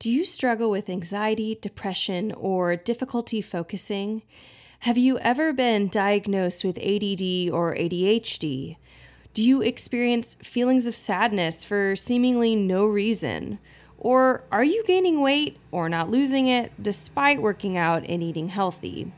Do you struggle with anxiety, depression, or difficulty focusing? Have you ever been diagnosed with ADD or ADHD? Do you experience feelings of sadness for seemingly no reason? Or are you gaining weight or not losing it despite working out and eating healthy?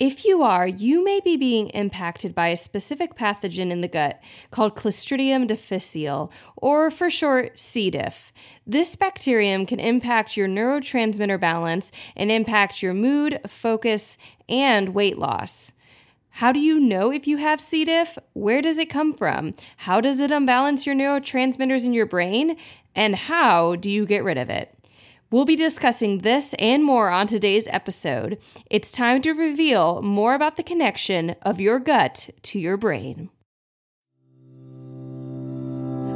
If you are, you may be being impacted by a specific pathogen in the gut called Clostridium difficile, or for short, C. diff. This bacterium can impact your neurotransmitter balance and impact your mood, focus, and weight loss. How do you know if you have C. diff? Where does it come from? How does it unbalance your neurotransmitters in your brain? And how do you get rid of it? We'll be discussing this and more on today's episode. It's time to reveal more about the connection of your gut to your brain.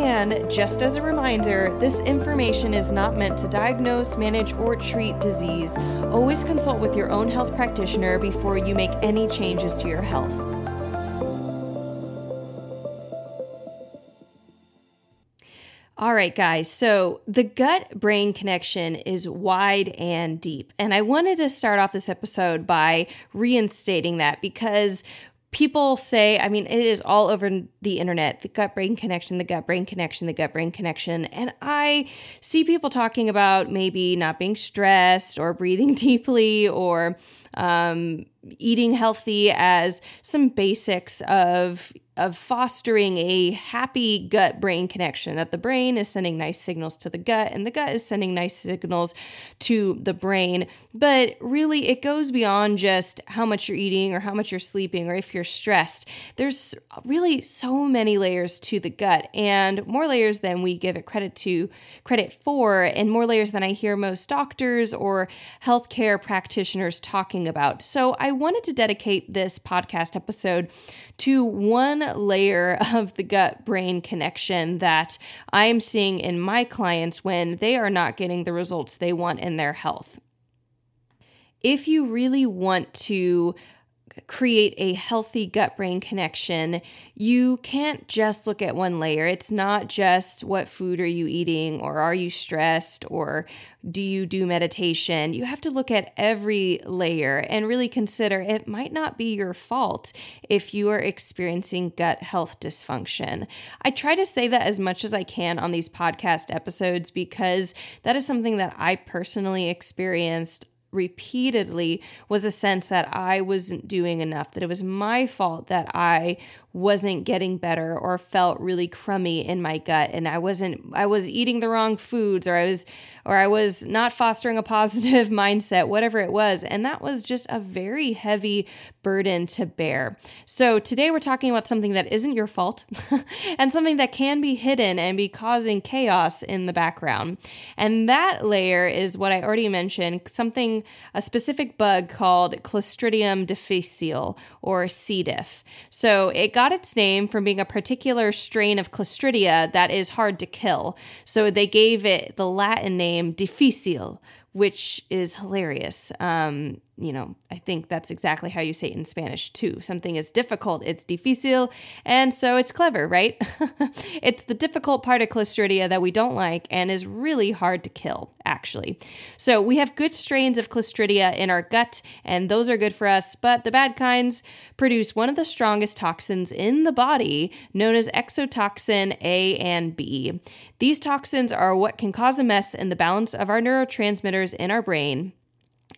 And just as a reminder, this information is not meant to diagnose, manage, or treat disease. Always consult with your own health practitioner before you make any changes to your health. All right, guys. So the gut brain connection is wide and deep. And I wanted to start off this episode by reinstating that because people say, I mean, it is all over the internet the gut brain connection, the gut brain connection, the gut brain connection. And I see people talking about maybe not being stressed or breathing deeply or um, eating healthy as some basics of of fostering a happy gut brain connection that the brain is sending nice signals to the gut and the gut is sending nice signals to the brain. But really it goes beyond just how much you're eating or how much you're sleeping or if you're stressed. There's really so many layers to the gut and more layers than we give it credit to credit for and more layers than I hear most doctors or healthcare practitioners talking about. So I wanted to dedicate this podcast episode to one layer of the gut brain connection that I'm seeing in my clients when they are not getting the results they want in their health. If you really want to create a healthy gut brain connection, you can't just look at one layer. It's not just what food are you eating or are you stressed or do you do meditation? You have to look at every layer and really consider it might not be your fault if you are experiencing gut health dysfunction. I try to say that as much as I can on these podcast episodes because that is something that I personally experienced repeatedly was a sense that I wasn't doing enough, that it was my fault that I wasn't getting better or felt really crummy in my gut and I wasn't I was eating the wrong foods or I was or I was not fostering a positive mindset whatever it was and that was just a very heavy burden to bear. So today we're talking about something that isn't your fault and something that can be hidden and be causing chaos in the background. And that layer is what I already mentioned, something a specific bug called Clostridium difficile or C. diff. So it got its name from being a particular strain of Clostridia that is hard to kill. So they gave it the Latin name difficile, which is hilarious. Um, you know, I think that's exactly how you say it in Spanish too. Something is difficult, it's difícil, and so it's clever, right? it's the difficult part of Clostridia that we don't like and is really hard to kill, actually. So we have good strains of Clostridia in our gut, and those are good for us, but the bad kinds produce one of the strongest toxins in the body, known as exotoxin A and B. These toxins are what can cause a mess in the balance of our neurotransmitters in our brain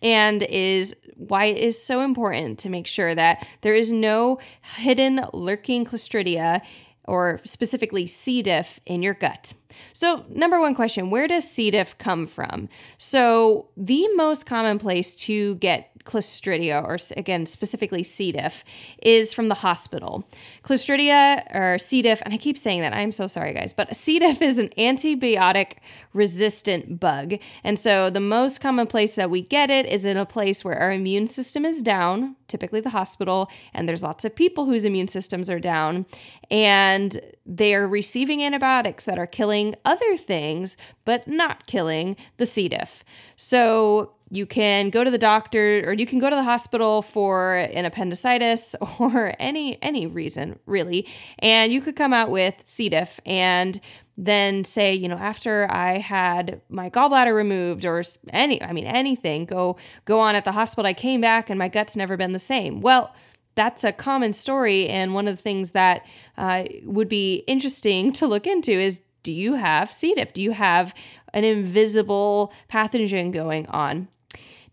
and is why it is so important to make sure that there is no hidden lurking clostridia or specifically C. diff in your gut. So, number one question where does C. diff come from? So, the most common place to get Clostridia, or again, specifically C. diff, is from the hospital. Clostridia or C. diff, and I keep saying that, I'm so sorry, guys, but C. diff is an antibiotic resistant bug. And so the most common place that we get it is in a place where our immune system is down, typically the hospital, and there's lots of people whose immune systems are down, and they are receiving antibiotics that are killing other things, but not killing the C. diff. So you can go to the doctor or you can go to the hospital for an appendicitis or any any reason really and you could come out with C. diff and then say, you know, after I had my gallbladder removed or any I mean anything go go on at the hospital I came back and my gut's never been the same. Well, that's a common story and one of the things that uh, would be interesting to look into is do you have C. diff? Do you have an invisible pathogen going on?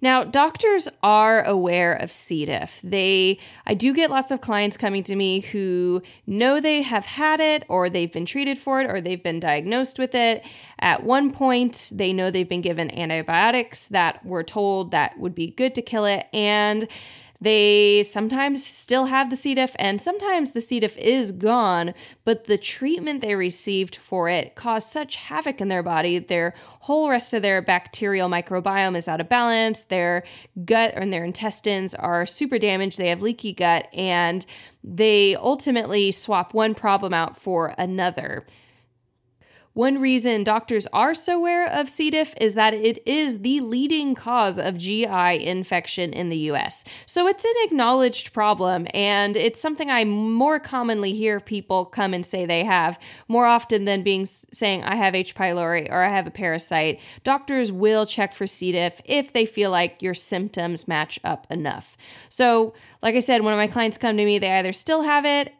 Now, doctors are aware of C. diff. They, I do get lots of clients coming to me who know they have had it, or they've been treated for it, or they've been diagnosed with it. At one point, they know they've been given antibiotics that were told that would be good to kill it, and they sometimes still have the C. diff, and sometimes the C. diff is gone, but the treatment they received for it caused such havoc in their body. Their whole rest of their bacterial microbiome is out of balance. Their gut and their intestines are super damaged. They have leaky gut, and they ultimately swap one problem out for another. One reason doctors are so aware of C. diff is that it is the leading cause of GI infection in the US. So it's an acknowledged problem, and it's something I more commonly hear people come and say they have more often than being saying, I have H. pylori or I have a parasite. Doctors will check for C. diff if they feel like your symptoms match up enough. So, like I said, when my clients come to me, they either still have it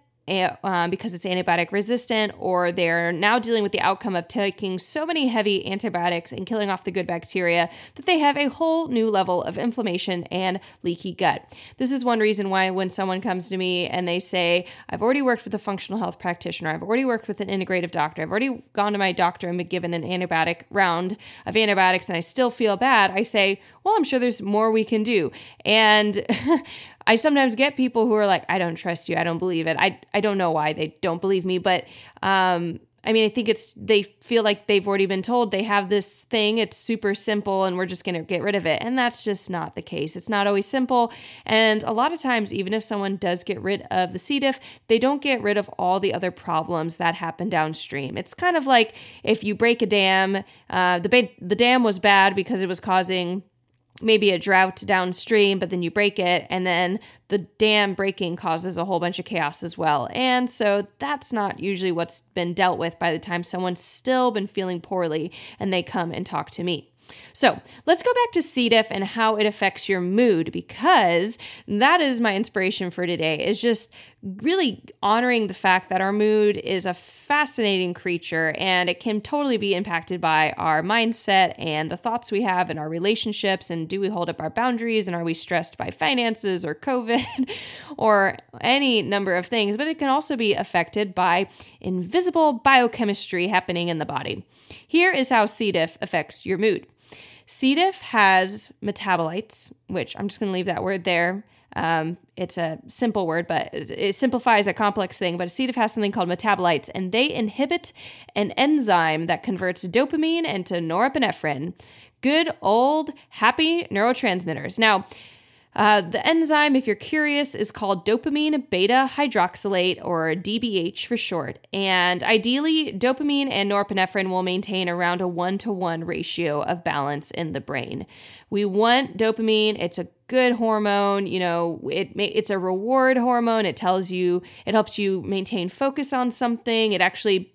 um, because it's antibiotic resistant, or they're now dealing with the outcome of taking so many heavy antibiotics and killing off the good bacteria that they have a whole new level of inflammation and leaky gut. This is one reason why when someone comes to me and they say, I've already worked with a functional health practitioner, I've already worked with an integrative doctor, I've already gone to my doctor and been given an antibiotic round of antibiotics and I still feel bad, I say, Well, I'm sure there's more we can do. And I sometimes get people who are like, I don't trust you. I don't believe it. I, I don't know why they don't believe me, but um, I mean, I think it's they feel like they've already been told they have this thing. It's super simple and we're just going to get rid of it. And that's just not the case. It's not always simple. And a lot of times, even if someone does get rid of the C. diff, they don't get rid of all the other problems that happen downstream. It's kind of like if you break a dam, uh, the, ba- the dam was bad because it was causing maybe a drought downstream, but then you break it, and then the dam breaking causes a whole bunch of chaos as well. And so that's not usually what's been dealt with by the time someone's still been feeling poorly and they come and talk to me. So let's go back to C. diff and how it affects your mood because that is my inspiration for today is just really honoring the fact that our mood is a fascinating creature and it can totally be impacted by our mindset and the thoughts we have and our relationships and do we hold up our boundaries and are we stressed by finances or covid or any number of things but it can also be affected by invisible biochemistry happening in the body here is how c diff affects your mood C. diff has metabolites, which I'm just going to leave that word there. Um, it's a simple word, but it simplifies a complex thing. But C. has something called metabolites, and they inhibit an enzyme that converts dopamine into norepinephrine. Good old happy neurotransmitters. Now, uh, the enzyme, if you're curious, is called dopamine beta hydroxylase or DBH for short. And ideally, dopamine and norepinephrine will maintain around a one to one ratio of balance in the brain. We want dopamine, it's a good hormone you know it it's a reward hormone. It tells you it helps you maintain focus on something. It actually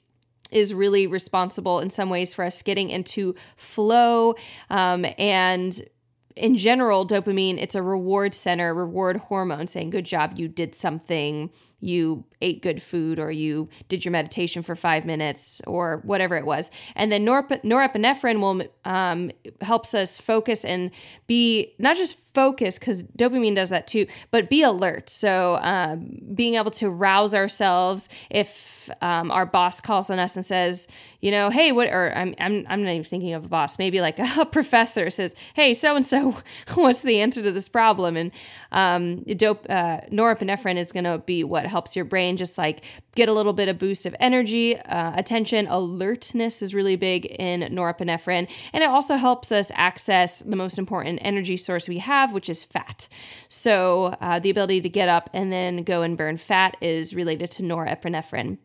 is really responsible in some ways for us getting into flow. Um, and in general, dopamine, it's a reward center, reward hormone saying, good job, you did something, you ate good food or you did your meditation for five minutes or whatever it was. And then norep- norepinephrine will um, helps us focus and be not just focus because dopamine does that too, but be alert. So um, being able to rouse ourselves if um, our boss calls on us and says, you know, hey, what? Or I'm I'm I'm not even thinking of a boss. Maybe like a professor says, hey, so and so, what's the answer to this problem? And um, dope uh, norepinephrine is going to be what helps your brain just like get a little bit of boost of energy, uh, attention, alertness is really big in norepinephrine, and it also helps us access the most important energy source we have, which is fat. So uh, the ability to get up and then go and burn fat is related to norepinephrine.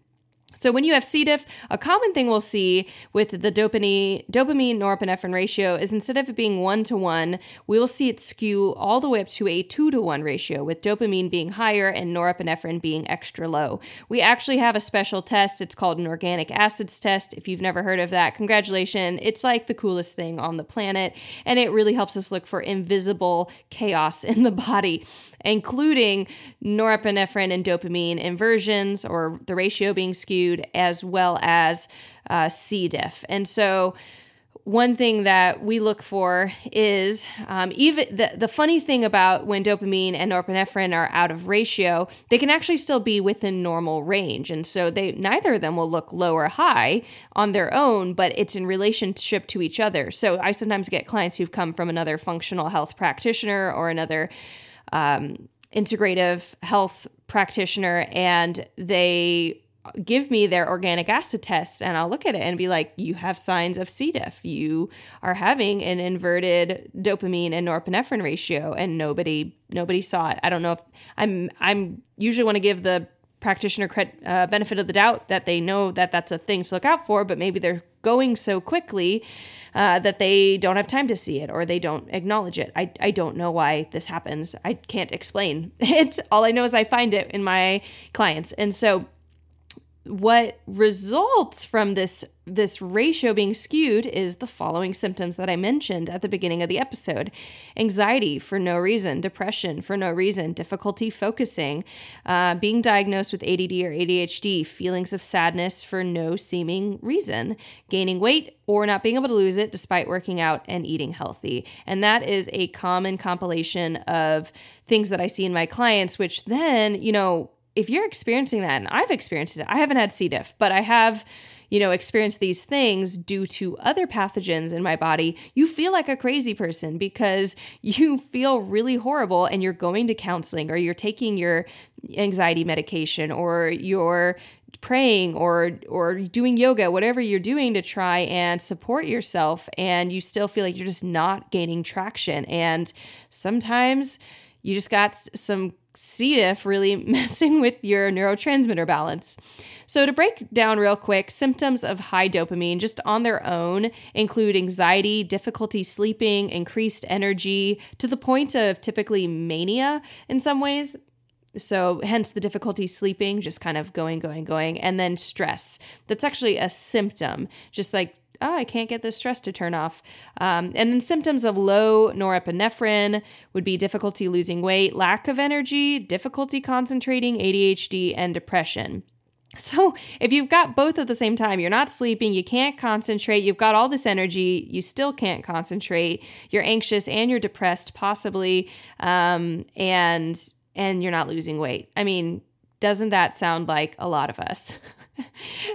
So when you have C. diff, a common thing we'll see with the dopamine dopamine norepinephrine ratio is instead of it being one to one, we will see it skew all the way up to a two to one ratio, with dopamine being higher and norepinephrine being extra low. We actually have a special test. It's called an organic acids test. If you've never heard of that, congratulations. It's like the coolest thing on the planet, and it really helps us look for invisible chaos in the body, including norepinephrine and dopamine inversions or the ratio being skewed as well as uh, C. diff. And so, one thing that we look for is um, even the, the funny thing about when dopamine and norepinephrine are out of ratio, they can actually still be within normal range. And so they neither of them will look low or high on their own, but it's in relationship to each other. So I sometimes get clients who've come from another functional health practitioner or another um, integrative health practitioner, and they give me their organic acid test and I'll look at it and be like, you have signs of C. diff. You are having an inverted dopamine and norepinephrine ratio and nobody nobody saw it. I don't know if I'm I'm usually want to give the practitioner credit, uh, benefit of the doubt that they know that that's a thing to look out for, but maybe they're going so quickly uh, that they don't have time to see it or they don't acknowledge it. I, I don't know why this happens. I can't explain it. All I know is I find it in my clients. And so what results from this this ratio being skewed is the following symptoms that I mentioned at the beginning of the episode anxiety for no reason, depression for no reason, difficulty focusing, uh, being diagnosed with ADD or ADHD, feelings of sadness for no seeming reason, gaining weight or not being able to lose it despite working out and eating healthy. And that is a common compilation of things that I see in my clients, which then, you know, if you're experiencing that, and I've experienced it, I haven't had C. diff, but I have, you know, experienced these things due to other pathogens in my body, you feel like a crazy person because you feel really horrible and you're going to counseling or you're taking your anxiety medication or you're praying or or doing yoga whatever you're doing to try and support yourself and you still feel like you're just not gaining traction and sometimes you just got some C. diff really messing with your neurotransmitter balance. So, to break down real quick, symptoms of high dopamine just on their own include anxiety, difficulty sleeping, increased energy, to the point of typically mania in some ways. So, hence the difficulty sleeping, just kind of going, going, going, and then stress. That's actually a symptom, just like oh, I can't get this stress to turn off. Um, and then symptoms of low norepinephrine would be difficulty losing weight, lack of energy, difficulty concentrating, ADHD, and depression. So, if you've got both at the same time, you're not sleeping, you can't concentrate, you've got all this energy, you still can't concentrate, you're anxious and you're depressed, possibly, um, and and you're not losing weight. I mean, doesn't that sound like a lot of us?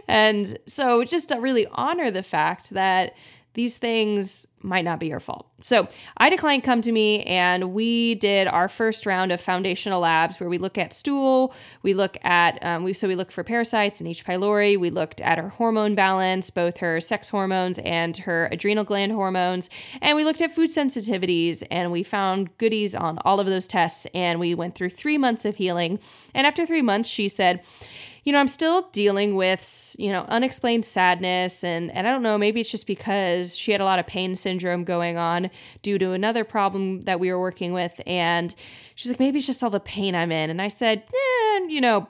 and so just to really honor the fact that these things might not be your fault. So I client come to me and we did our first round of foundational labs where we look at stool, we look at um, we so we look for parasites in H. pylori, we looked at her hormone balance, both her sex hormones and her adrenal gland hormones, and we looked at food sensitivities and we found goodies on all of those tests and we went through 3 months of healing. And after 3 months she said, you know, I'm still dealing with, you know, unexplained sadness and and I don't know, maybe it's just because she had a lot of pain syndrome going on due to another problem that we were working with and she's like maybe it's just all the pain I'm in. And I said, eh, you know,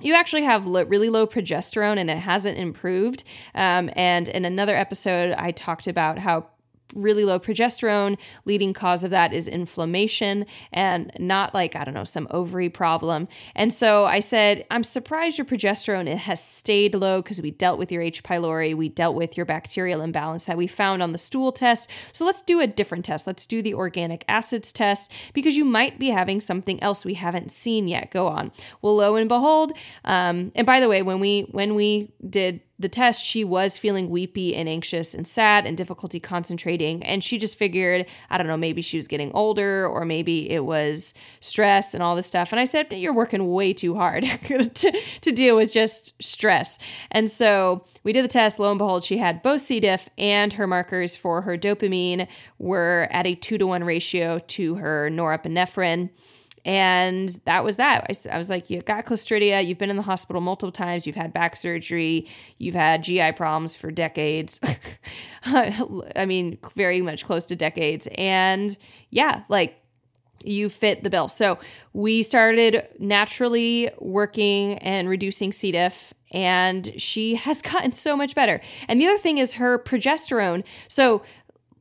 you actually have lo- really low progesterone and it hasn't improved. Um, and in another episode, I talked about how really low progesterone. Leading cause of that is inflammation and not like, I don't know, some ovary problem. And so I said, I'm surprised your progesterone it has stayed low because we dealt with your H. pylori, we dealt with your bacterial imbalance that we found on the stool test. So let's do a different test. Let's do the organic acids test because you might be having something else we haven't seen yet. Go on. Well, lo and behold, um, and by the way, when we when we did the test, she was feeling weepy and anxious and sad and difficulty concentrating. And she just figured, I don't know, maybe she was getting older or maybe it was stress and all this stuff. And I said, You're working way too hard to, to deal with just stress. And so we did the test. Lo and behold, she had both C. diff and her markers for her dopamine were at a two to one ratio to her norepinephrine. And that was that. I, I, was like, you've got Clostridia. You've been in the hospital multiple times. You've had back surgery. You've had GI problems for decades. I mean, very much close to decades. And yeah, like you fit the bill. So we started naturally working and reducing C. diff, and she has gotten so much better. And the other thing is her progesterone. So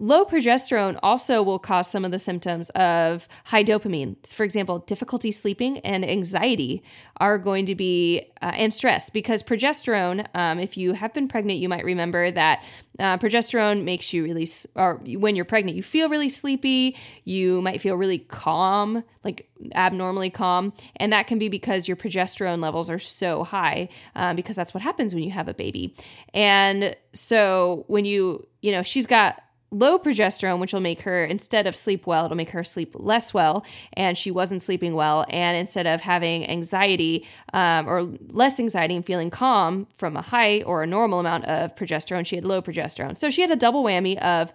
Low progesterone also will cause some of the symptoms of high dopamine. For example, difficulty sleeping and anxiety are going to be, uh, and stress, because progesterone, um, if you have been pregnant, you might remember that uh, progesterone makes you really, or when you're pregnant, you feel really sleepy. You might feel really calm, like abnormally calm. And that can be because your progesterone levels are so high, um, because that's what happens when you have a baby. And so when you, you know, she's got low progesterone, which will make her, instead of sleep well, it'll make her sleep less well. And she wasn't sleeping well. And instead of having anxiety um, or less anxiety and feeling calm from a high or a normal amount of progesterone, she had low progesterone. So she had a double whammy of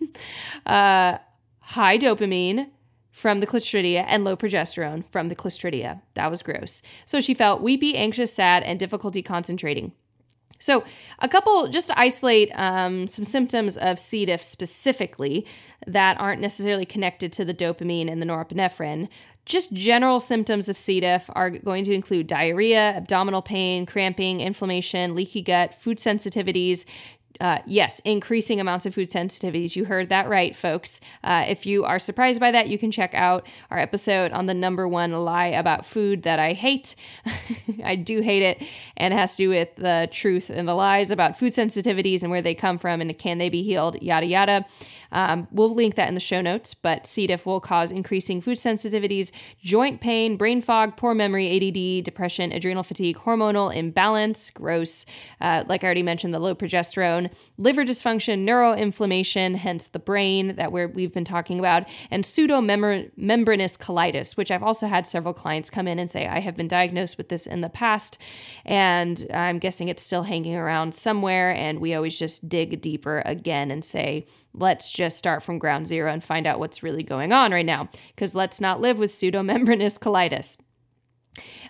uh, high dopamine from the Clostridia and low progesterone from the Clostridia. That was gross. So she felt weepy, anxious, sad, and difficulty concentrating. So, a couple just to isolate um, some symptoms of C. diff specifically that aren't necessarily connected to the dopamine and the norepinephrine. Just general symptoms of C. diff are going to include diarrhea, abdominal pain, cramping, inflammation, leaky gut, food sensitivities, uh, yes, increasing amounts of food sensitivities. You heard that right, folks. Uh, if you are surprised by that, you can check out our episode on the number one lie about food that I hate. I do hate it, and it has to do with the truth and the lies about food sensitivities and where they come from and can they be healed, yada, yada. Um, we'll link that in the show notes, but C. diff will cause increasing food sensitivities, joint pain, brain fog, poor memory, ADD, depression, adrenal fatigue, hormonal imbalance, gross, uh, like I already mentioned, the low progesterone, liver dysfunction, neuroinflammation, hence the brain that we we've been talking about, and pseudomembranous colitis, which I've also had several clients come in and say, I have been diagnosed with this in the past, and I'm guessing it's still hanging around somewhere. And we always just dig deeper again and say, let's just start from ground zero and find out what's really going on right now, because let's not live with pseudomembranous colitis.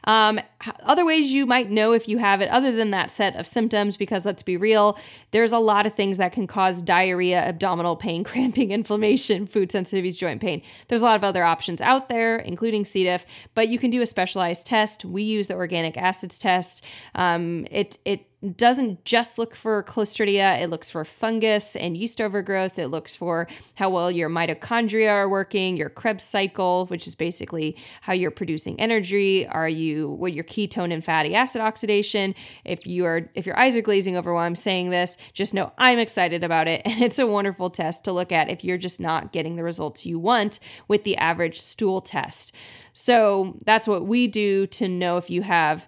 Um, other ways you might know if you have it, other than that set of symptoms, because let's be real, there's a lot of things that can cause diarrhea, abdominal pain, cramping, inflammation, food sensitivities, joint pain. There's a lot of other options out there, including C. diff, but you can do a specialized test. We use the organic acids test. Um, it it doesn't just look for Clostridia, it looks for fungus and yeast overgrowth. It looks for how well your mitochondria are working, your Krebs cycle, which is basically how you're producing energy. Are you what your ketone and fatty acid oxidation? If you are if your eyes are glazing over while I'm saying this, just know I'm excited about it and it's a wonderful test to look at if you're just not getting the results you want with the average stool test. So that's what we do to know if you have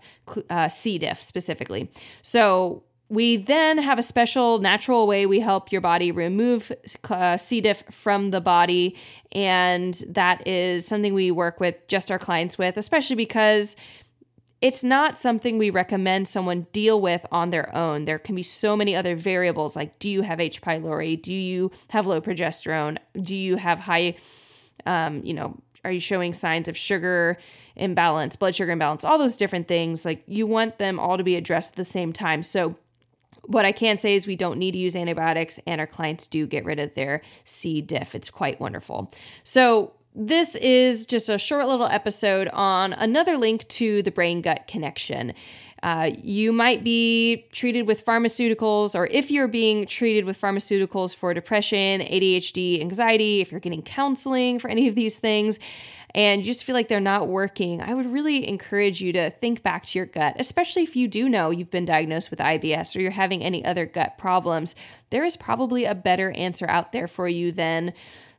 uh, C. diff specifically. So we then have a special natural way we help your body remove uh, C. diff from the body. And that is something we work with just our clients with, especially because it's not something we recommend someone deal with on their own. There can be so many other variables like do you have H. pylori? Do you have low progesterone? Do you have high, um, you know, are you showing signs of sugar imbalance, blood sugar imbalance, all those different things? Like you want them all to be addressed at the same time. So what I can say is we don't need to use antibiotics, and our clients do get rid of their C. diff. It's quite wonderful. So, this is just a short little episode on another link to the brain gut connection. Uh, you might be treated with pharmaceuticals, or if you're being treated with pharmaceuticals for depression, ADHD, anxiety, if you're getting counseling for any of these things, and you just feel like they're not working, I would really encourage you to think back to your gut, especially if you do know you've been diagnosed with IBS or you're having any other gut problems. There is probably a better answer out there for you than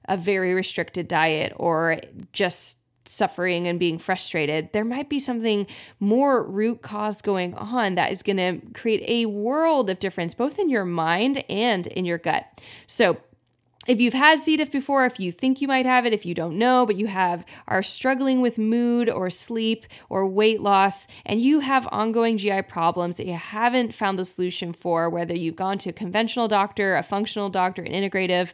a very restricted diet or just suffering and being frustrated, there might be something more root cause going on that is going to create a world of difference, both in your mind and in your gut. So, if you've had C. diff before, if you think you might have it, if you don't know, but you have are struggling with mood or sleep or weight loss, and you have ongoing GI problems that you haven't found the solution for, whether you've gone to a conventional doctor, a functional doctor, an integrative,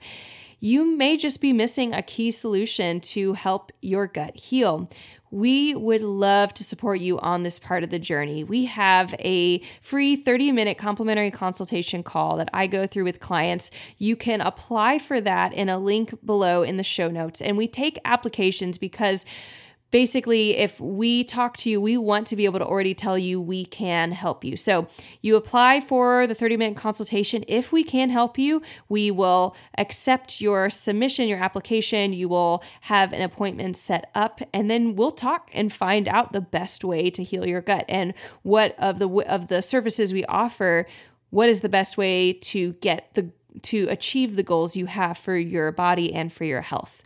you may just be missing a key solution to help your gut heal. We would love to support you on this part of the journey. We have a free 30 minute complimentary consultation call that I go through with clients. You can apply for that in a link below in the show notes. And we take applications because basically, if we talk to you, we want to be able to already tell you we can help you. So you apply for the 30 minute consultation. If we can help you, we will accept your submission, your application. You will have an appointment set up, and then we'll talk and find out the best way to heal your gut and what of the of the services we offer. What is the best way to get the to achieve the goals you have for your body and for your health?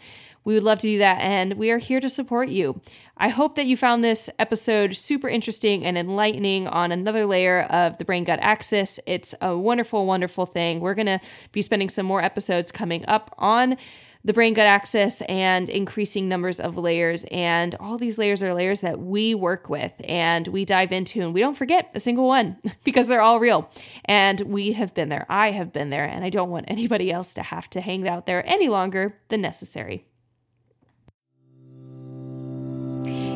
We would love to do that, and we are here to support you. I hope that you found this episode super interesting and enlightening on another layer of the brain gut axis. It's a wonderful, wonderful thing. We're going to be spending some more episodes coming up on the brain gut axis and increasing numbers of layers. And all these layers are layers that we work with and we dive into, and we don't forget a single one because they're all real. And we have been there. I have been there, and I don't want anybody else to have to hang out there any longer than necessary.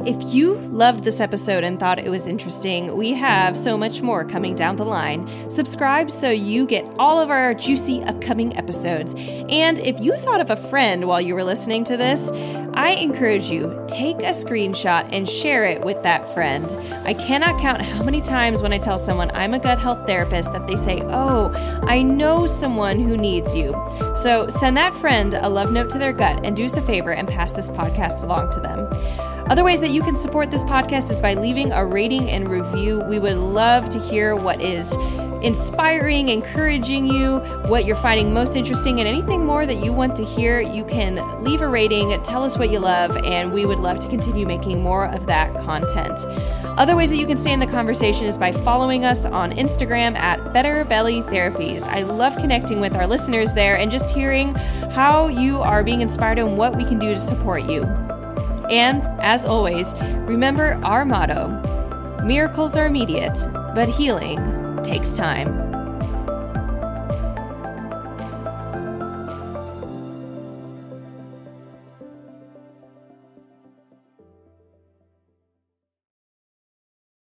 If you loved this episode and thought it was interesting, we have so much more coming down the line. Subscribe so you get all of our juicy upcoming episodes. And if you thought of a friend while you were listening to this, I encourage you take a screenshot and share it with that friend. I cannot count how many times when I tell someone I'm a gut health therapist that they say, "Oh, I know someone who needs you." So, send that friend a love note to their gut and do us a favor and pass this podcast along to them. Other ways that you can support this podcast is by leaving a rating and review. We would love to hear what is inspiring, encouraging you, what you're finding most interesting, and anything more that you want to hear. You can leave a rating, tell us what you love, and we would love to continue making more of that content. Other ways that you can stay in the conversation is by following us on Instagram at Better Belly Therapies. I love connecting with our listeners there and just hearing how you are being inspired and what we can do to support you. And as always, remember our motto miracles are immediate, but healing takes time.